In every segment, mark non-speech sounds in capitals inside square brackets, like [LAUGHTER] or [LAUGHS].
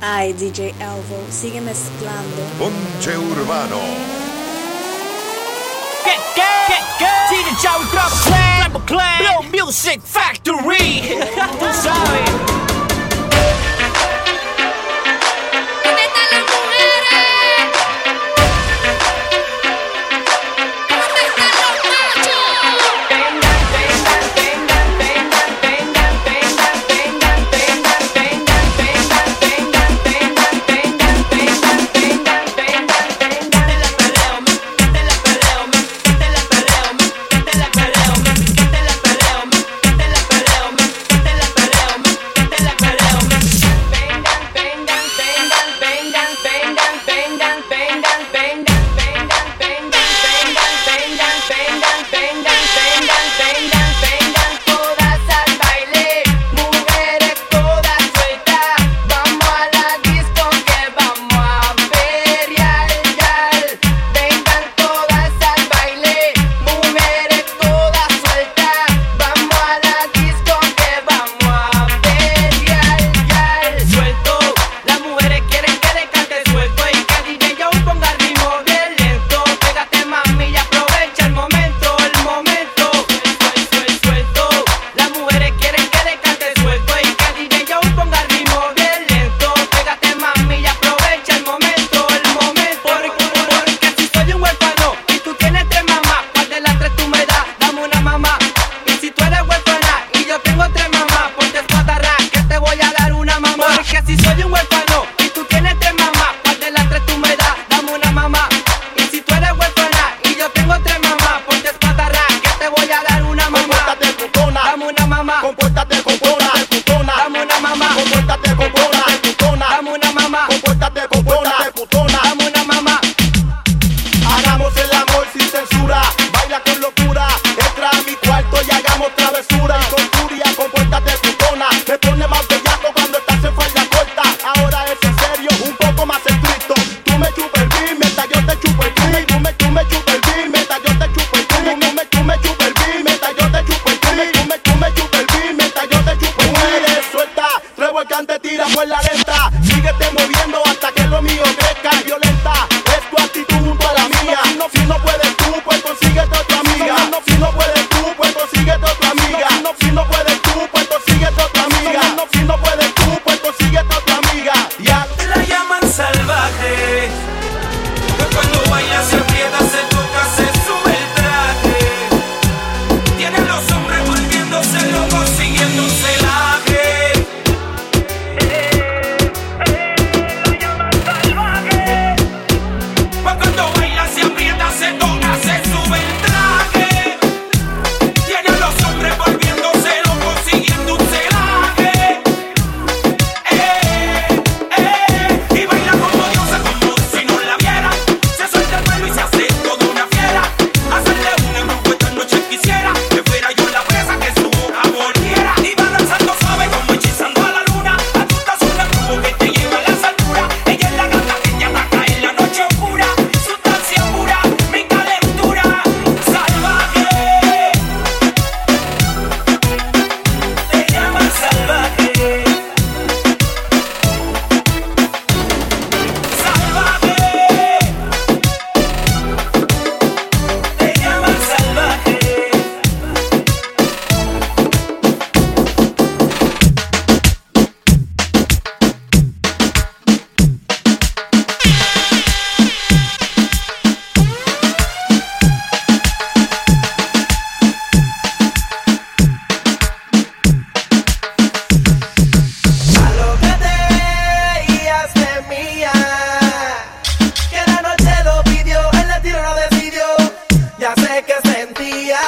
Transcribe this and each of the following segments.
Ay, DJ Elvo, sigue mezclando. Ponche Urbano. ¿Qué, qué, qué, qué? DJ Chow Club Clan, Blue Music Factory. [LAUGHS] Tú sabes. los hombres. sentía.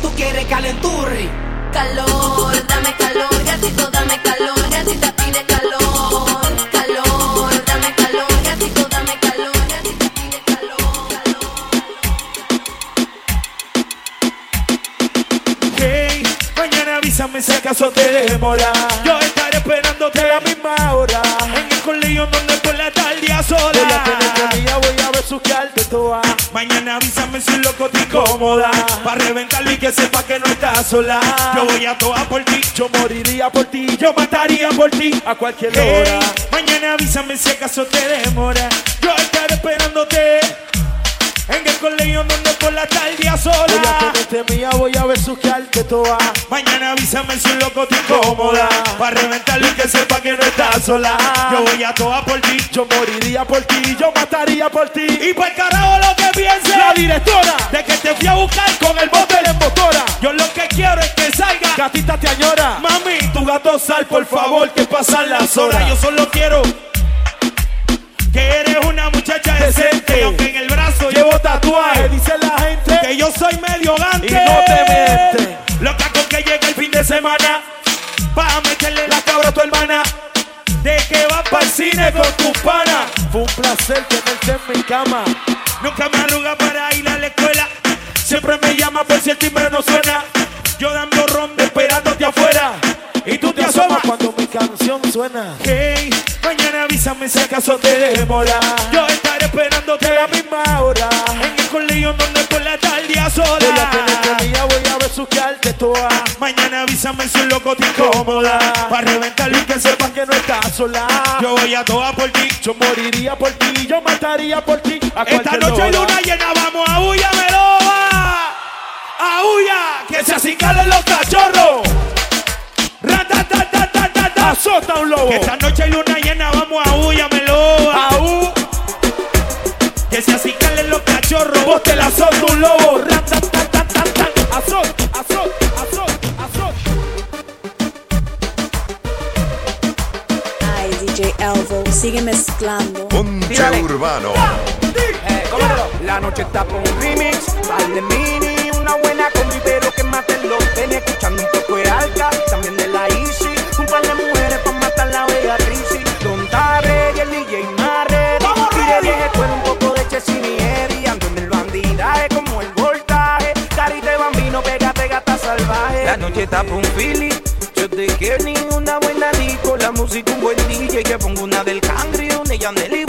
tú quieres calenturri. Calor, dame calor, gatito, dame calor, te pide calor. Calor, dame calor, gatito, dame calor, te pide calor. calor. Hey, mañana avísame si acaso te demora. Yo estaré esperándote a la misma hora. En el colegio no donde por la tarde a sola. Voy a tener que voy a besuquearte toda. Mañana avísame si loco te incomoda. Pa' reventarlo y que sepa que no estás sola. Yo voy a toa por ti, yo moriría por ti, yo mataría por ti a cualquier hora. Mañana avísame si acaso te demora. Yo estaré esperándote. Colegio donde por la tarde a sola. Voy a tenerte mía, voy a besuquearte toda. Mañana avísame si un loco te incomoda. Para reventarlo y que sepa que no estás sola. Yo voy a toa por ti. Yo moriría por ti, yo mataría por ti. Y el carajo lo que piense. La directora De que te fui a buscar con el bote de motora. Yo lo que quiero es que salga. Gatita te añora. Mami, tu gato sal, por favor, que pasan las horas. Yo solo quiero que eres una muchacha decente. Decente. Y aunque en el brazo Llevo tatuaje, dice la gente. que yo soy medio gante. Y no te miente. Loca con que llegue el fin de semana. Pa' meterle la cabra a tu hermana. De que vas para el cine con tus panas. Fue un placer tenerte en mi cama. Nunca me arruga para ir a la escuela. Siempre me llama por si el timbre no suena. Yo dando ronda esperándote afuera. Y tú te asomas cuando mi canción suena. Hey, avísame si acaso te demora. Yo estaré esperándote a la misma hora. En el colegio donde por la tarde a Voy a sola. mía, voy a besuquearte toda. Mañana avísame si un loco te incomoda. Para reventarlo y que sepas que no estás sola. Yo voy a toa por ti. Yo moriría por ti, yo mataría por ti. A Esta noche hay hora. luna llena, vamos a huya, me lo va. A huya, que se acicalen los cachorros. Azota un lobo. Que esta noche hay luna llena, vamos a huya, me lo va. Aú, Que se acicalen los cachorros. vos te la azota un lobo. Ratatatatata. Azot, azot, azot, azot. Ay, DJ Elvo, sigue mezclando. Ponche Urbano. Eh, La noche está por un remix, sal de mini, una buena la noche está un Philly, yo te quiero ni una buena disco, la música un buen DJ, que pongo una del Cangri, una de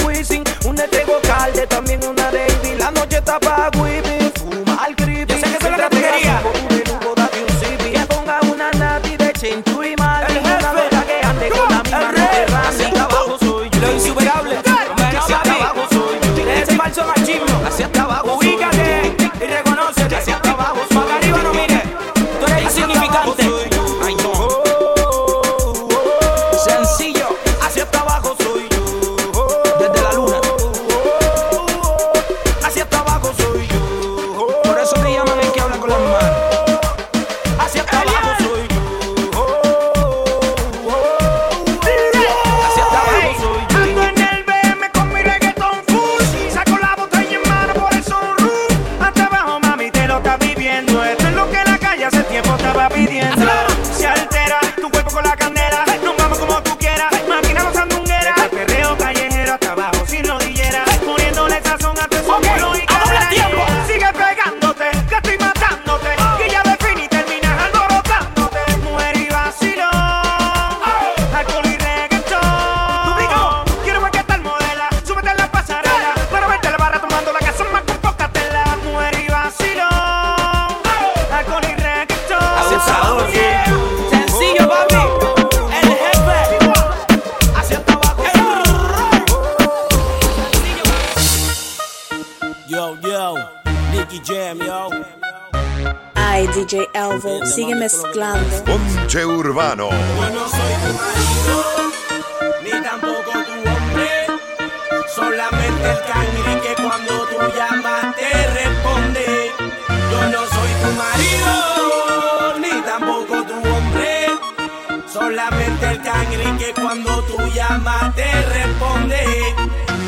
DJ Elvo, sigue mezclando. Ponche Urbano. Yo no soy tu marido, ni tampoco tu hombre. Solamente el cangre que cuando tú llamas te responde. Yo no soy tu marido, ni tampoco tu hombre. Solamente el cangre que cuando tú llamas te responde.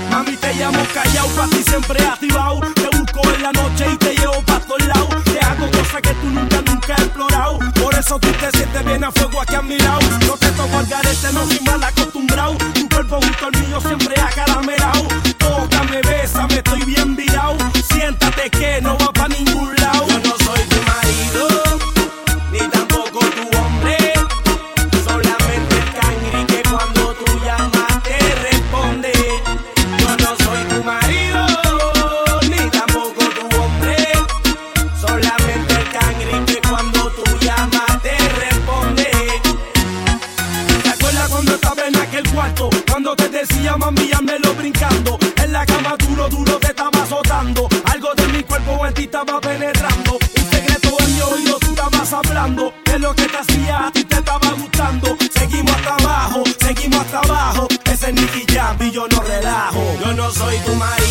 Mami, te llamo callao, pa' ti siempre activado. Te busco en la noche y te llevo pa' todos lados. Que tú nunca, nunca has explorado. Por eso tú te sientes bien a fuego aquí a mi lado. No te toco al garete, no soy mal Soy tu marido,